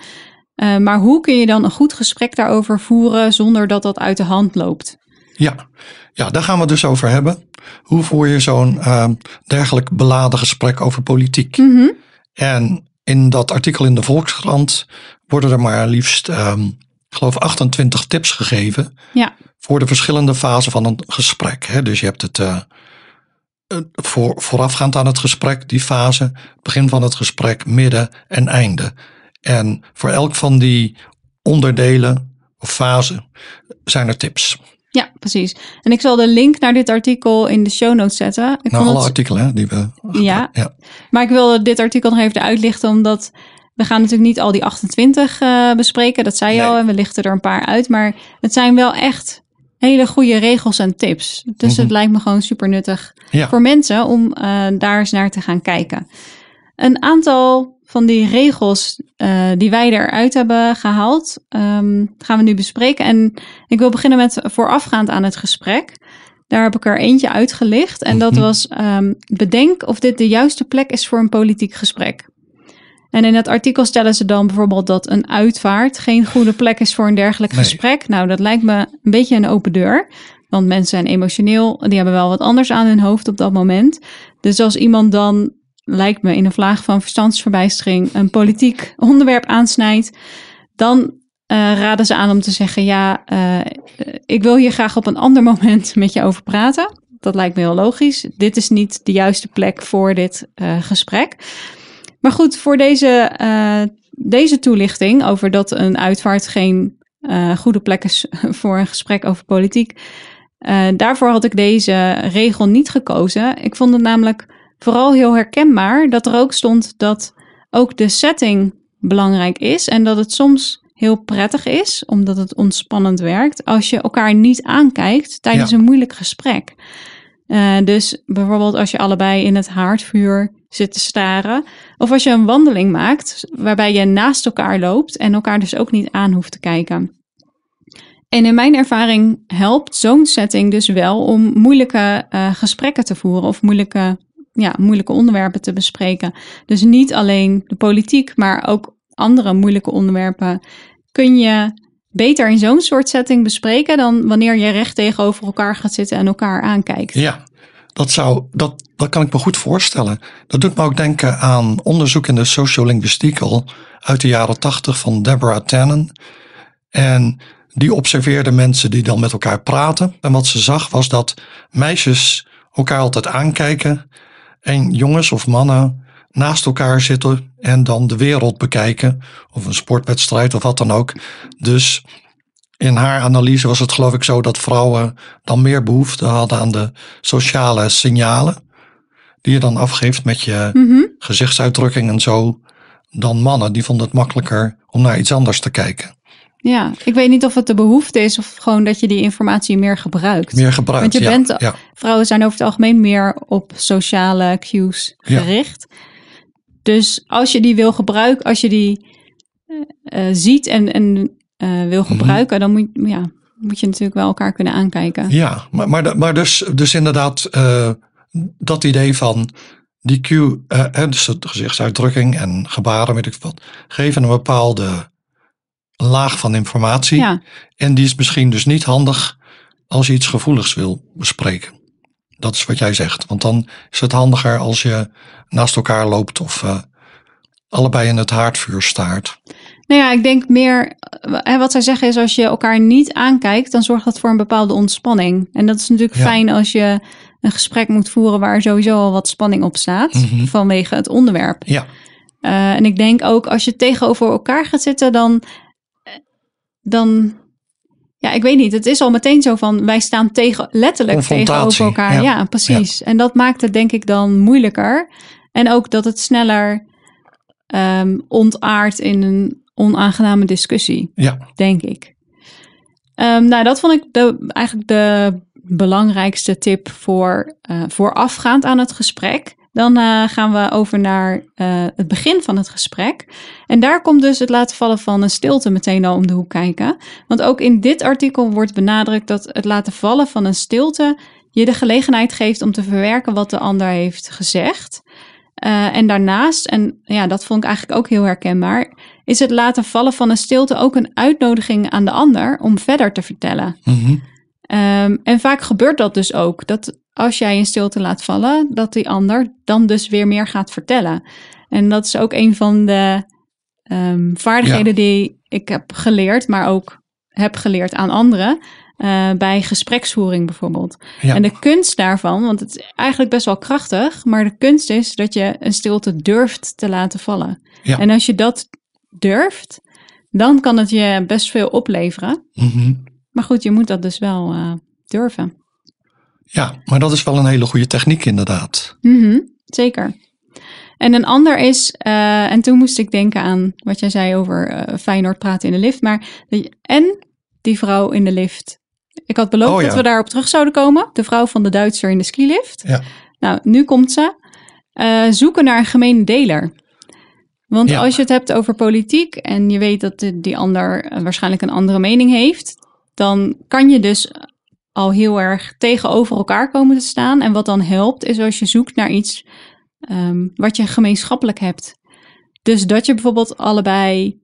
Eh, maar hoe kun je dan een goed gesprek daarover voeren zonder dat dat uit de hand loopt? Ja. ja, daar gaan we het dus over hebben. Hoe voer je zo'n ehm, dergelijk beladen gesprek over politiek? Mhm. En in dat artikel in de Volkskrant worden er maar liefst, ehm, ik geloof, 28 tips gegeven Ja, voor de verschillende fasen van een gesprek. Hè? Dus je hebt het eh, eh, voor, voorafgaand aan het gesprek, die fase, begin van het gesprek, midden en einde. En voor elk van die onderdelen of fasen zijn er tips. Ja, precies. En ik zal de link naar dit artikel in de show notes zetten. Ik Nou, alle het- artikelen hè, die we. Ja. ja. Maar ik wil dit artikel nog even uitlichten, omdat we gaan natuurlijk niet al die 28 eh, bespreken. Dat zei je Nee. al en we lichten er een paar uit. Maar het zijn wel echt hele goede regels en tips. Dus Mhm. het lijkt me gewoon super nuttig Ja. voor mensen om eh, daar eens naar te gaan kijken. Een aantal van die regels eh, die wij eruit hebben gehaald, ehm, gaan we nu bespreken. En ik wil beginnen met voorafgaand aan het gesprek. Daar heb ik er eentje uitgelicht. En dat Mhm. was: ehm, bedenk of dit de juiste plek is voor een politiek gesprek. En in het artikel stellen ze dan bijvoorbeeld dat een uitvaart geen goede plek is voor een dergelijk Nee. gesprek. Nou, dat lijkt me een beetje een open deur. Want mensen zijn emotioneel, die hebben wel wat anders aan hun hoofd op dat moment. Dus als iemand dan, lijkt me in een vlaag van verstandsverbijstering, een politiek onderwerp aansnijdt, dan eh, raden ze aan om te zeggen: Ja, eh, ik wil hier graag op een ander moment met je over praten. Dat lijkt me heel logisch. Dit is niet de juiste plek voor dit eh, gesprek. Maar goed, voor deze, deze toelichting over dat een uitvaart geen goede plek is voor een gesprek over politiek. daarvoor had ik deze regel niet gekozen. Ik vond het namelijk vooral heel herkenbaar dat er ook stond dat ook de setting belangrijk is en dat het soms heel prettig is, omdat het ontspannend werkt, als je elkaar niet aankijkt tijdens Ja. een moeilijk gesprek. Eh, dus bijvoorbeeld als je allebei in het haardvuur zit te staren, of als je een wandeling maakt waarbij je naast elkaar loopt en elkaar dus ook niet aan hoeft te kijken. En in mijn ervaring helpt zo'n setting dus wel om moeilijke eh, gesprekken te voeren of moeilijke, ja, moeilijke onderwerpen te bespreken. Dus niet alleen de politiek, maar ook andere moeilijke onderwerpen kun je beter in zo'n soort setting bespreken dan wanneer je recht tegenover elkaar gaat zitten en elkaar aankijkt. Ja, dat, zou, dat, dat kan ik me goed voorstellen. Dat doet me ook denken aan onderzoek in de sociolinguïstiek al uit de jaren tachtig van Deborah Tannen. En die observeerde mensen die dan met elkaar praten. En wat ze zag was dat meisjes elkaar altijd aankijken en jongens of mannen naast elkaar zitten en dan de wereld bekijken. Of een sportwedstrijd of wat dan ook. Dus in haar analyse was het geloof ik zo dat vrouwen dan meer behoefte hadden aan de sociale signalen. Die je dan afgeeft met je Mhm. gezichtsuitdrukking en zo. Dan mannen, die vonden het makkelijker om naar iets anders te kijken. Ja, ik weet niet of het de behoefte is of gewoon dat je die informatie meer gebruikt. Meer gebruikt. Want je ja, bent- ja, Vrouwen zijn over het algemeen meer op sociale cues Ja. gericht. Dus als je die wil gebruiken, als je die eh, eh, ziet en, en eh, wil Mhm. gebruiken, dan moet, ja, moet je natuurlijk wel elkaar kunnen aankijken. ja maar, maar, dus, dus inderdaad dat idee van die cue, dus de gezichtsuitdrukking en gebaren, weet ik wat, geven een bepaalde laag van informatie. Ja, En die is misschien dus niet handig als je iets gevoeligs wil bespreken. Dat is wat jij zegt. Want dan is het handiger als je naast elkaar loopt of eh, allebei in het haardvuur staart. nou ja, ik denk meer, eh, wat zij zeggen is als je elkaar niet aankijkt, dan zorgt dat voor een bepaalde ontspanning. En dat is natuurlijk Ja. fijn als je een gesprek moet voeren waar sowieso al wat spanning op staat Mhm. vanwege het onderwerp. Ja, Eh, en ik denk ook als je tegenover elkaar gaat zitten, dan, dan, ja, ik weet niet. Het is al meteen zo van wij staan tegen, letterlijk tegenover elkaar. ja. Ja, precies. En dat maakt het denk ik dan moeilijker. En ook dat het sneller ehm ontaart in een onaangename discussie ja, denk ik. Ehm, nou, dat vond ik de, eigenlijk de belangrijkste tip voor eh, voorafgaand aan het gesprek. Dan eh, gaan we over naar eh, het begin van het gesprek. En daar komt dus het laten vallen van een stilte meteen al om de hoek kijken. Want ook in dit artikel wordt benadrukt dat het laten vallen van een stilte je de gelegenheid geeft om te verwerken wat de ander heeft gezegd. Eh, en daarnaast, en ja, dat vond ik eigenlijk ook heel herkenbaar, is het laten vallen van een stilte ook een uitnodiging aan de ander om verder te vertellen. mhm, Ehm, en vaak gebeurt dat dus ook, dat als jij een stilte laat vallen, dat die ander dan dus weer meer gaat vertellen. En dat is ook een van de ehm, vaardigheden Ja. die ik heb geleerd, maar ook heb geleerd aan anderen. eh, bij gespreksvoering bijvoorbeeld. ja, En de kunst daarvan, want het is eigenlijk best wel krachtig, maar de kunst is dat je een stilte durft te laten vallen. Ja. En als je dat durft, dan kan het je best veel opleveren. mhm. Maar goed, je moet dat dus wel eh, durven. ja, maar dat is wel een hele goede techniek inderdaad. Mhm, zeker. En een ander is, eh, en toen moest ik denken aan wat jij zei over eh, Feyenoord praten in de lift, maar de- en die vrouw in de lift. Ik had beloofd Oh, ja. dat we daarop terug zouden komen. De vrouw van de Duitser in de skilift. Ja. Nou, nu komt ze. Zoeken naar een gemene deler. Want Ja. als je het hebt over politiek en je weet dat de- die ander waarschijnlijk een andere mening heeft, dan kan je dus al heel erg tegenover elkaar komen te staan. En wat dan helpt, is als je zoekt naar iets ehm, wat je gemeenschappelijk hebt. Dus dat je bijvoorbeeld allebei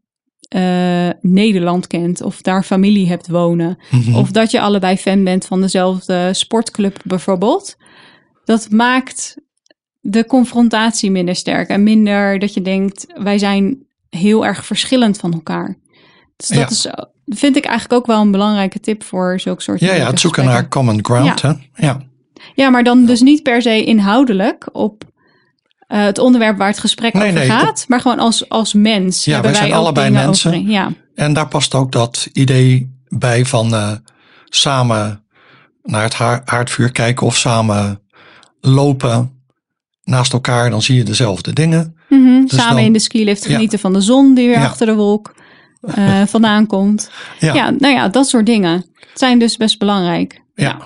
eh, Nederland kent of daar familie hebt wonen. Mhm. Of dat je allebei fan bent van dezelfde sportclub bijvoorbeeld. Dat maakt de confrontatie minder sterk. En minder dat je denkt, wij zijn heel erg verschillend van elkaar. Dus dat Ja. is, vind ik eigenlijk ook wel een belangrijke tip voor zulke soort Ja, ja, het zoeken naar common ground. Hè? Ja, Ja, maar dan dus niet per se inhoudelijk op eh, het onderwerp waar het gesprek Nee, over nee, gaat. Maar gewoon als, als mens Ja, wij wij zijn allebei mensen. Ja, en daar past ook dat idee bij van eh, samen naar het haar- haardvuur kijken of samen lopen naast elkaar. Dan zie je dezelfde dingen. Mhm, Dus Samen dan- in de skilift Ja. genieten van de zon die weer Ja. achter de wolk eh, vandaan komt. Ja, Ja. nou ja, dat soort dingen zijn dus best belangrijk. Ja,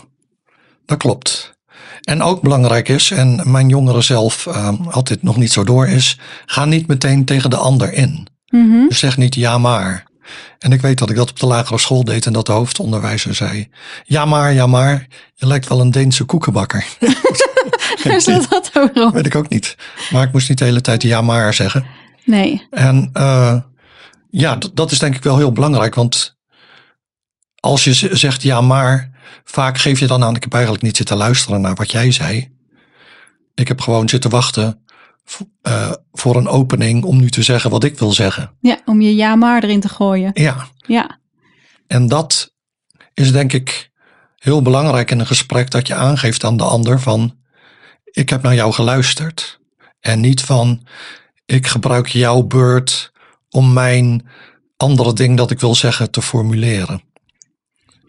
dat klopt. En ook belangrijk is, en mijn jongeren zelf eh, had dit nog niet zo door, is ga niet meteen tegen de ander in. Mhm. Dus zeg niet ja maar. En ik weet dat ik dat op de lagere school deed en dat de hoofdonderwijzer zei, ja maar, ja maar, je lijkt wel een Deense koekenbakker. Staat dat over op? weet ik ook niet. Maar ik moest niet de hele tijd ja maar zeggen. Nee. En eh, ja, dat is denk ik wel heel belangrijk, want als je zegt ja maar, vaak geef je dan aan, ik heb eigenlijk niet zitten luisteren naar wat jij zei. Ik heb gewoon zitten wachten eh, voor een opening om nu te zeggen wat ik wil zeggen. Ja, om je ja maar erin te gooien. Ja, Ja, en dat is denk ik heel belangrijk in een gesprek dat je aangeeft aan de ander van, ik heb naar jou geluisterd. En niet van, ik gebruik jouw beurt om mijn andere ding dat ik wil zeggen te formuleren.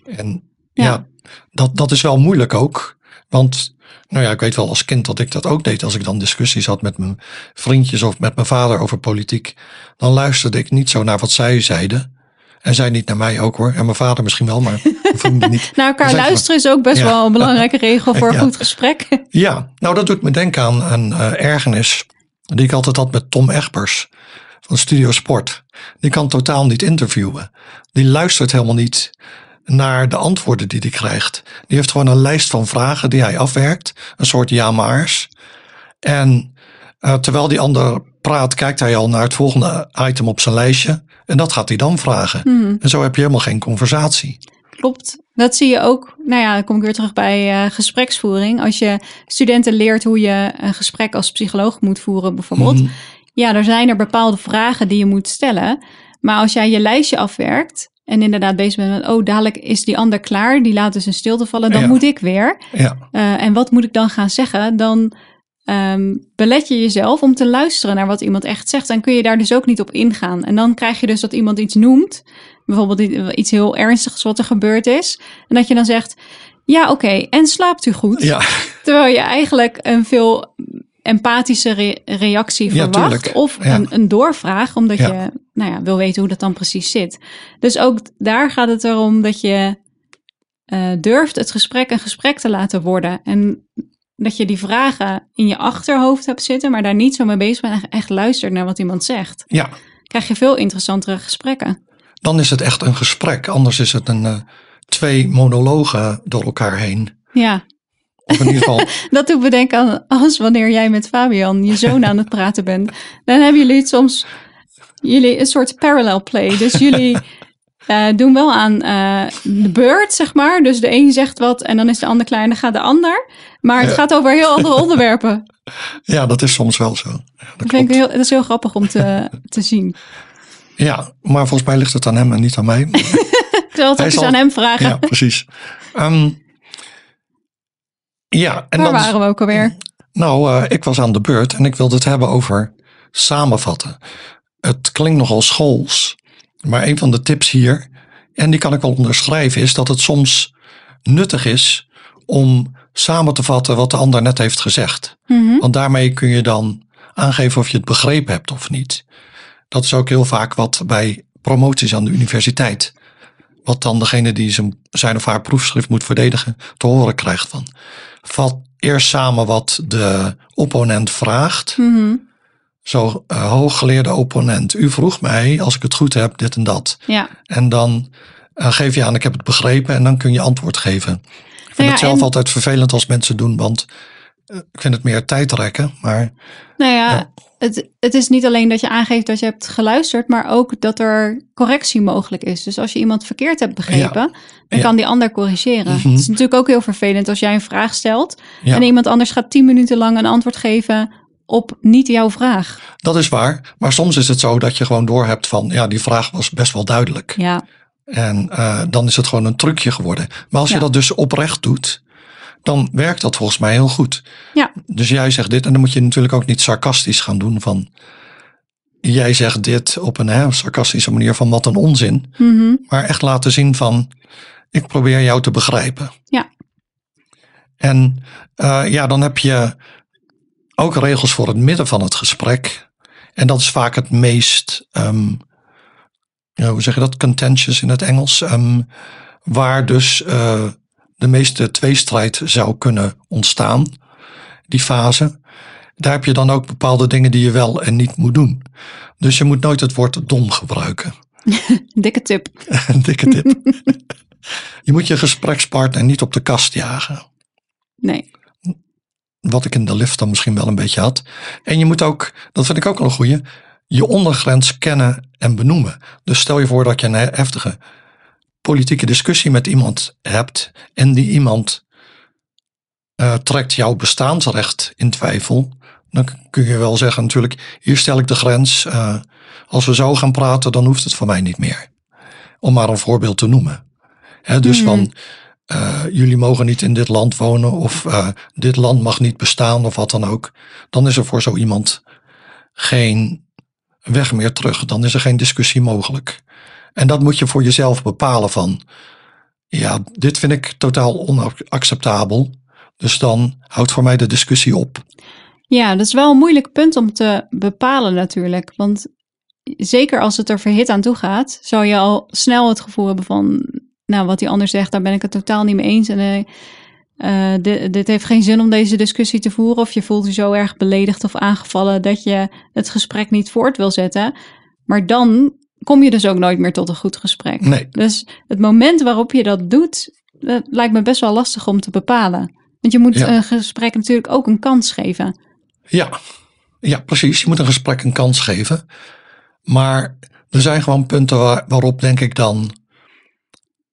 En ja, Ja. dat, dat is wel moeilijk ook. Want, nou ja, ik weet wel als kind dat ik dat ook deed. Als ik dan discussies had met mijn vriendjes of met mijn vader over politiek. Dan luisterde ik niet zo naar wat zij zeiden. En zij niet naar mij ook hoor. En mijn vader misschien wel, maar vrienden niet. naar elkaar luisteren is ook best Ja. wel een belangrijke regel voor een Ja. goed gesprek. Ja, nou dat doet me denken aan een eh, ergernis die ik altijd had met Tom Egbers van Studio Sport. Die kan totaal niet interviewen. Die luistert helemaal niet naar de antwoorden die hij krijgt. Die heeft gewoon een lijst van vragen die hij afwerkt. Een soort ja-maars. En eh, terwijl die ander praat, kijkt hij al naar het volgende item op zijn lijstje. En dat gaat hij dan vragen. Mhm. En zo heb je helemaal geen conversatie. Klopt. Dat zie je ook. Nou ja, dan kom ik weer terug bij eh, gespreksvoering. Als je studenten leert hoe je een gesprek als psycholoog moet voeren, bijvoorbeeld. Mhm. Ja, er zijn er bepaalde vragen die je moet stellen. Maar als jij je lijstje afwerkt en inderdaad bezig bent met, oh, dadelijk is die ander klaar, die laat dus een stilte vallen, dan Ja. moet ik weer. Ja, Eh, en wat moet ik dan gaan zeggen? Dan ehm, belet je jezelf om te luisteren naar wat iemand echt zegt. En kun je daar dus ook niet op ingaan. En dan krijg je dus dat iemand iets noemt. Bijvoorbeeld iets heel ernstigs wat er gebeurd is. En dat je dan zegt, ja oké, en slaapt u goed? ja, Terwijl je eigenlijk een veel empathische re- reactie Ja, verwacht. tuurlijk. Of Ja. een, een doorvraag, omdat Ja. je nou ja, wil weten hoe dat dan precies zit. Dus ook daar gaat het erom dat je eh, durft het gesprek een gesprek te laten worden. En dat je die vragen in je achterhoofd hebt zitten, maar daar niet zo mee bezig bent en echt luistert naar wat iemand zegt. ja. Krijg je veel interessantere gesprekken. Dan is het echt een gesprek. Anders is het een, eh, twee monologen door elkaar heen. Ja, Of in ieder geval, dat doet me denken aan als wanneer jij met Fabian, je zoon, aan het praten bent. Dan hebben jullie soms jullie een soort parallel play. Dus jullie eh, doen wel aan eh, de beurt, zeg maar. Dus de een zegt wat en dan is de ander klaar en dan gaat de ander. Maar het Ja. gaat over heel andere onderwerpen. ja, dat is soms wel zo. Ja, dat Dat, vind ik heel, dat is heel grappig om te, te zien. Ja, maar volgens mij ligt het aan hem en niet aan mij. Ik zal het ook eens zal- aan hem vragen. Ja, precies. Ehm, ja, en Waar dan, waren we ook alweer? nou, eh, ik was aan de beurt en ik wilde het hebben over samenvatten. Het klinkt nogal schools, maar een van de tips hier, en die kan ik wel onderschrijven, is dat het soms nuttig is om samen te vatten wat de ander net heeft gezegd. Mhm. Want daarmee kun je dan aangeven of je het begrepen hebt of niet. Dat is ook heel vaak wat bij promoties aan de universiteit. Wat dan degene die zijn, zijn of haar proefschrift moet verdedigen te horen krijgt van. Vat eerst samen wat de opponent vraagt. Mhm. Zo, eh, hooggeleerde opponent, u vroeg mij, als ik het goed heb, dit en dat. Ja. En dan eh, geef je aan, ik heb het begrepen en dan kun je antwoord geven. Ik vind Nou ja, het zelf en- altijd vervelend als mensen doen, want ik vind het meer tijd rekken. Maar Nou ja, Ja. Het, het is niet alleen dat je aangeeft dat je hebt geluisterd, maar ook dat er correctie mogelijk is. Dus als je iemand verkeerd hebt begrepen, dan Ja. kan die ander corrigeren. Mhm. Het is natuurlijk ook heel vervelend als jij een vraag stelt en iemand anders gaat tien minuten lang een antwoord geven op niet jouw vraag. Dat is waar. Maar soms is het zo dat je gewoon doorhebt van, ja, die vraag was best wel duidelijk. Ja, En eh, dan is het gewoon een trucje geworden. Maar als je dat dus oprecht doet, dan werkt dat volgens mij heel goed. Ja. Dus jij zegt dit, en dan moet je natuurlijk ook niet sarcastisch gaan doen van, jij zegt dit op een hè, sarcastische manier van wat een onzin. Mhm. Maar echt laten zien van, ik probeer jou te begrijpen. Ja. En eh, ja, dan heb je ook regels voor het midden van het gesprek. En dat is vaak het meest, ja, hoe zeg je dat, contentious in het Engels. ehm, waar dus eh, de meeste tweestrijd zou kunnen ontstaan, die fase. Daar heb je dan ook bepaalde dingen die je wel en niet moet doen. Dus je moet nooit het woord dom gebruiken. dikke tip. Dikke tip. je moet je gesprekspartner niet op de kast jagen. Nee. Wat ik in de lift dan misschien wel een beetje had. En je moet ook, dat vind ik ook wel een goeie, je ondergrens kennen en benoemen. Dus stel je voor dat je een heftige politieke discussie met iemand hebt en die iemand eh, trekt jouw bestaansrecht in twijfel. Dan kun je wel zeggen natuurlijk, hier stel ik de grens. eh, als we zo gaan praten, dan hoeft het van mij niet meer. Om maar een voorbeeld te noemen. Dus Mhm. van, eh, jullie mogen niet in dit land wonen of dit land mag niet bestaan of wat dan ook. Dan is er voor zo iemand geen weg meer terug. Dan is er geen discussie mogelijk. En dat moet je voor jezelf bepalen van, ja, dit vind ik totaal onacceptabel. Dus dan houdt voor mij de discussie op. Ja, dat is wel een moeilijk punt om te bepalen natuurlijk. Want zeker als het er verhit aan toe gaat, zou je al snel het gevoel hebben van, nou, wat die ander zegt, daar ben ik het totaal niet mee eens. En eh, eh, dit, dit heeft geen zin om deze discussie te voeren. Of je voelt je zo erg beledigd of aangevallen dat je het gesprek niet voort wil zetten. Maar dan kom je dus ook nooit meer tot een goed gesprek. Nee, Dus het moment waarop je dat doet, dat lijkt me best wel lastig om te bepalen. Want je moet Ja. een gesprek natuurlijk ook een kans geven. Ja, ja, precies. Je moet een gesprek een kans geven. Maar er zijn gewoon punten waar, waarop, denk ik, dan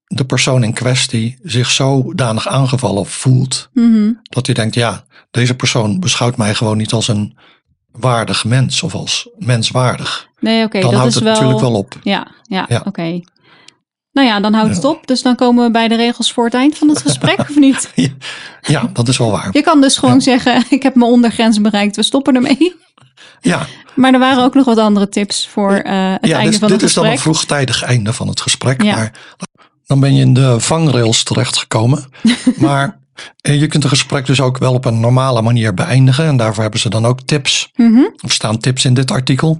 de persoon in kwestie zich zodanig aangevallen voelt. Mhm. Dat hij denkt, ja, deze persoon beschouwt mij gewoon niet als een waardig mens of als menswaardig. Nee, oké, dan dat houdt is het wel... natuurlijk wel op. Ja, ja, Ja. oké. Nou ja, dan houdt het op. Dus dan komen we bij de regels voor het eind van het gesprek, of niet? Ja, dat is wel waar. Je kan dus gewoon zeggen, ik heb mijn ondergrens bereikt, we stoppen ermee. Ja, Maar er waren ook nog wat andere tips voor eh, het ja einde dit, van dit het is dan een gesprek. vroegtijdig einde van het gesprek. Ja. Maar dan ben je in de vangrails terechtgekomen. maar eh, je kunt een gesprek dus ook wel op een normale manier beëindigen. En daarvoor hebben ze dan ook tips. Mhm. Of staan tips in dit artikel.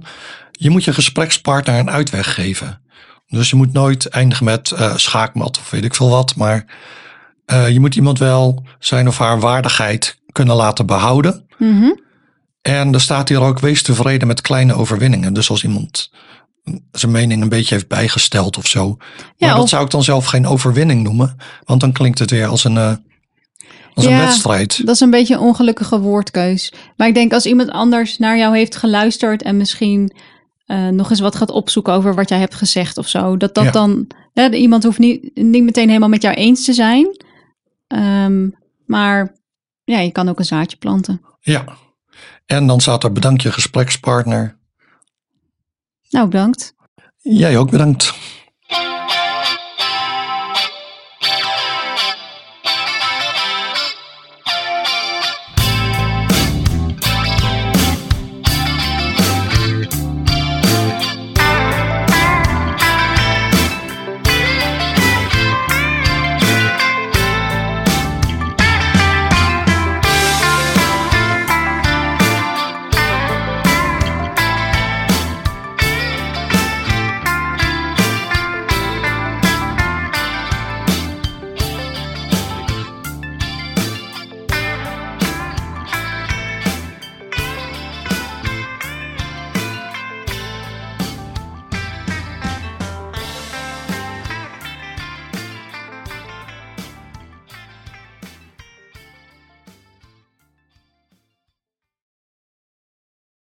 Je moet je gesprekspartner een uitweg geven. Dus je moet nooit eindigen met eh, schaakmat of weet ik veel wat. Maar eh, je moet iemand wel zijn of haar waardigheid kunnen laten behouden. Mhm. En er staat hier ook, wees tevreden met kleine overwinningen. Dus als iemand zijn mening een beetje heeft bijgesteld of zo. Maar Ja, dat of- zou ik dan zelf geen overwinning noemen. Want dan klinkt het weer als een, eh, als een wedstrijd. Dat is een beetje een ongelukkige woordkeus. Maar ik denk als iemand anders naar jou heeft geluisterd en misschien eh, nog eens wat gaat opzoeken over wat jij hebt gezegd of zo, dat dat Ja. dan, hè, iemand hoeft niet, niet meteen helemaal met jou eens te zijn. Ehm, maar ja, je kan ook een zaadje planten. Ja. En dan staat er bedankt je gesprekspartner. Nou, bedankt. Jij ook bedankt.